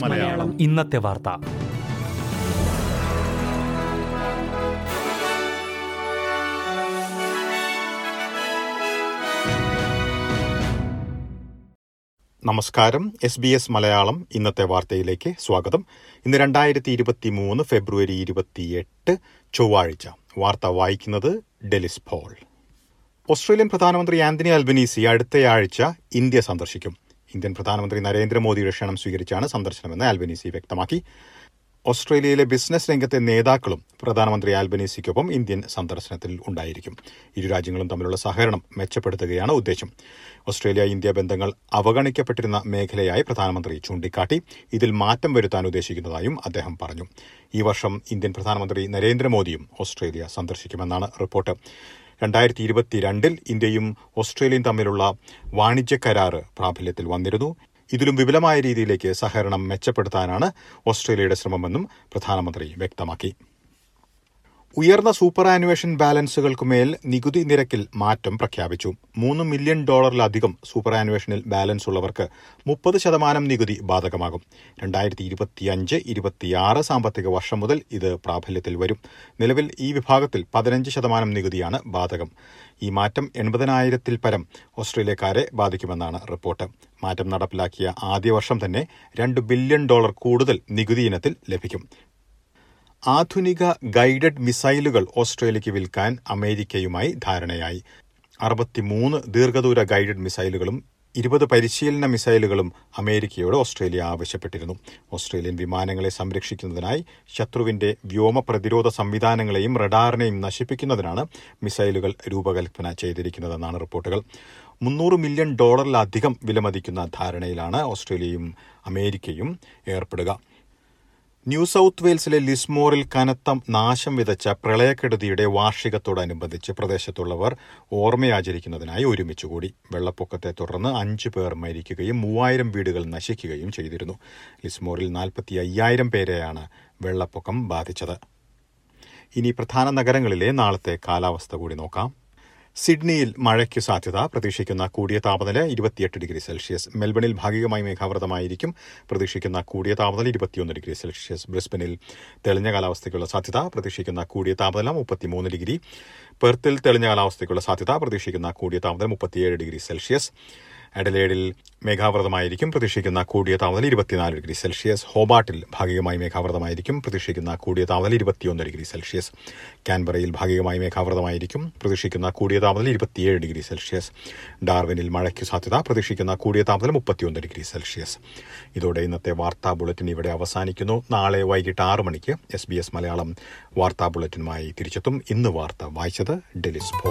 മലയാളം. ഇന്നത്തെ വാർത്ത. നമസ്കാരം. എസ് ബി എസ് മലയാളം ഇന്നത്തെ വാർത്തയിലേക്ക് സ്വാഗതം. ഇന്ന് രണ്ടായിരത്തി ഇരുപത്തി മൂന്ന് ഫെബ്രുവരി ഇരുപത്തിയെട്ട് ചൊവ്വാഴ്ച. വാർത്ത വായിക്കുന്നത് ഡെലിസ് പോൾ. ഓസ്ട്രേലിയൻ പ്രധാനമന്ത്രി ആന്റണി അൽബനീസി അടുത്തയാഴ്ച ഇന്ത്യ സന്ദർശിക്കും. ഇന്ത്യൻ പ്രധാനമന്ത്രി നരേന്ദ്രമോദിയുടെ ക്ഷണം സ്വീകരിച്ചാണ് സന്ദർശനമെന്ന് ആൽബനീസി വ്യക്തമാക്കി. ഓസ്ട്രേലിയയിലെ ബിസിനസ് രംഗത്തെ നേതാക്കളും പ്രധാനമന്ത്രി ആൽബനീസിക്കൊപ്പം ഇന്ത്യൻ സന്ദർശനത്തിൽ ഉണ്ടായിരിക്കും. ഇരു രാജ്യങ്ങളും തമ്മിലുള്ള സഹകരണം മെച്ചപ്പെടുത്തുകയാണ് ഉദ്ദേശം. ഓസ്ട്രേലിയ ഇന്ത്യ ബന്ധങ്ങൾ അവഗണിക്കപ്പെട്ടിരുന്ന മേഖലയായി പ്രധാനമന്ത്രി ചൂണ്ടിക്കാട്ടി. ഇതിൽ മാറ്റം വരുത്താൻ ഉദ്ദേശിക്കുന്നതായും അദ്ദേഹം പറഞ്ഞു. ഈ വർഷം ഇന്ത്യൻ പ്രധാനമന്ത്രി നരേന്ദ്രമോദിയും ഓസ്ട്രേലിയ സന്ദർശിക്കുമെന്നാണ് റിപ്പോർട്ട്. രണ്ടായിരത്തി ഇരുപത്തിരണ്ടിൽ ഇന്ത്യയും ഓസ്ട്രേലിയയും തമ്മിലുള്ള വാണിജ്യ കരാറ് പ്രാബല്യത്തിൽ വന്നിരുന്നു. ഇതിലും വിപുലമായ രീതിയിലേക്ക് സഹകരണം മെച്ചപ്പെടുത്താനാണ് ഓസ്ട്രേലിയയുടെ ശ്രമമെന്നും പ്രധാനമന്ത്രി വ്യക്തമാക്കി. ഉയർന്ന സൂപ്പർ ആനുവേഷൻ ബാലൻസുകൾക്കുമേൽ നികുതി നിരക്കിൽ മാറ്റം പ്രഖ്യാപിച്ചു. മൂന്ന് മില്യൺ ഡോളറിലധികം സൂപ്പർ ആനുവേഷനിൽ ബാലൻസ് ഉള്ളവർക്ക് മുപ്പത് ശതമാനം നികുതി ബാധകമാകും. രണ്ടായിരത്തി ഇരുപത്തിയഞ്ച് ഇരുപത്തിയാറ് സാമ്പത്തിക വർഷം മുതൽ ഇത് പ്രാബല്യത്തിൽ വരും. നിലവിൽ ഈ വിഭാഗത്തിൽ പതിനഞ്ച് ശതമാനം നികുതിയാണ് ബാധകം. ഈ മാറ്റം എൺപതിനായിരത്തിൽ പരം ഓസ്ട്രേലിയക്കാരെ ബാധിക്കുമെന്നാണ് റിപ്പോർട്ട്. മാറ്റം നടപ്പിലാക്കിയ ആദ്യ വർഷം തന്നെ രണ്ട് ബില്യൺ ഡോളർ കൂടുതൽ നികുതി ഇനത്തിൽ ലഭിക്കും. ആധുനിക ഗൈഡഡ് മിസൈലുകൾ ഓസ്ട്രേലിയയ്ക്ക് വിൽക്കാൻ അമേരിക്കയുമായി ധാരണയായി. അറുപത്തിമൂന്ന് ദീർഘദൂര ഗൈഡഡ് മിസൈലുകളും ഇരുപത് പരിശീലന മിസൈലുകളും അമേരിക്കയോട് ഓസ്ട്രേലിയ ആവശ്യപ്പെട്ടിരുന്നു. ഓസ്ട്രേലിയൻ വിമാനങ്ങളെ സംരക്ഷിക്കുന്നതിനായി ശത്രുവിന്റെ വ്യോമ പ്രതിരോധ സംവിധാനങ്ങളെയും റഡാറിനെയും നശിപ്പിക്കുന്നതിനാണ് മിസൈലുകൾ രൂപകൽപ്പന ചെയ്തിരിക്കുന്നതെന്നാണ് റിപ്പോർട്ടുകൾ. മുന്നൂറ് മില്യൺ ഡോളറിലധികം വിലമതിക്കുന്ന ധാരണയിലാണ് ഓസ്ട്രേലിയയും അമേരിക്കയും ഏർപ്പെടുക. ന്യൂ സൌത്ത് വെയിൽസിലെ ലിസ്മോറിൽ കനത്ത നാശം വിതച്ച പ്രളയക്കെടുതിയുടെ വാർഷികത്തോടനുബന്ധിച്ച് പ്രദേശത്തുള്ളവർ ഓർമ്മയാചരിക്കുന്നതിനായി ഒരുമിച്ചുകൂടി. വെള്ളപ്പൊക്കത്തെ തുടർന്ന് അഞ്ചു പേർ മരിക്കുകയും മൂവായിരം വീടുകൾ നശിക്കുകയും ചെയ്തിരുന്നു. ലിസ്മോറിൽ നാൽപ്പത്തി അയ്യായിരം പേരെയാണ് വെള്ളപ്പൊക്കം ബാധിച്ചത്. ഇനി പ്രധാന നഗരങ്ങളിലെ നാളത്തെ കാലാവസ്ഥ കൂടി നോക്കാം. സിഡ്നിയിൽ മഴയ്ക്ക് സാധ്യത. പ്രതീക്ഷിക്കുന്ന കൂടിയ താപനില ഇരുപത്തിയെട്ട് ഡിഗ്രി സെൽഷ്യസ്. മെൽബണിൽ ഭാഗികമായി മേഘാവൃതമായിരിക്കും. പ്രതീക്ഷിക്കുന്ന കൂടിയ താപനില ഇരുപത്തിയൊന്ന് ഡിഗ്രി സെൽഷ്യസ്. ബ്രിസ്ബനിൽ തെളിഞ്ഞ കാലാവസ്ഥയ്ക്കുള്ള സാധ്യത. പ്രതീക്ഷിക്കുന്ന കൂടിയ താപനില മുപ്പത്തിമൂന്ന് ഡിഗ്രി. പെർത്തിൽ തെളിഞ്ഞ കാലാവസ്ഥയ്ക്കുള്ള സാധ്യത. പ്രതീക്ഷിക്കുന്ന കൂടിയ താപനില മുപ്പത്തിയേഴ് ഡിഗ്രി സെൽഷ്യസ്. അഡലേഡിൽ മേഘാവൃതമായിരിക്കും. പ്രതീക്ഷിക്കുന്ന കൂടിയ താപനില ഇരുപത്തിനാല് ഡിഗ്രി സെൽഷ്യസ്. ഹോബാട്ടിൽ ഭാഗികമായി മേഘാവൃതമായിരിക്കും. പ്രതീക്ഷിക്കുന്ന കൂടിയ താപനില ഇരുപത്തിയൊന്ന് ഡിഗ്രി സെൽഷ്യസ്. കാൻബറയിൽ ഭാഗികമായി മേഘാവൃതമായിരിക്കും. പ്രതീക്ഷിക്കുന്ന കൂടിയ താപനില ഇരുപത്തിയേഴ് ഡിഗ്രി സെൽഷ്യസ്. ഡാർവിനിൽ മഴയ്ക്ക് സാധ്യത. പ്രതീക്ഷിക്കുന്ന കൂടിയ താപനില മുപ്പത്തിയൊന്ന് ഡിഗ്രി സെൽഷ്യസ്. ഇതോടെ ഇന്നത്തെ വാർത്താ ബുള്ളറ്റിൻ ഇവിടെ അവസാനിക്കുന്നു. നാളെ വൈകിട്ട് ആറ് മണിക്ക് എസ് ബി എസ് മലയാളം വാർത്താ ബുള്ളറ്റിനുമായി തിരിച്ചെത്തും. ഇന്ന് വാർത്ത വായിച്ചത് ഡെലിസ് പോ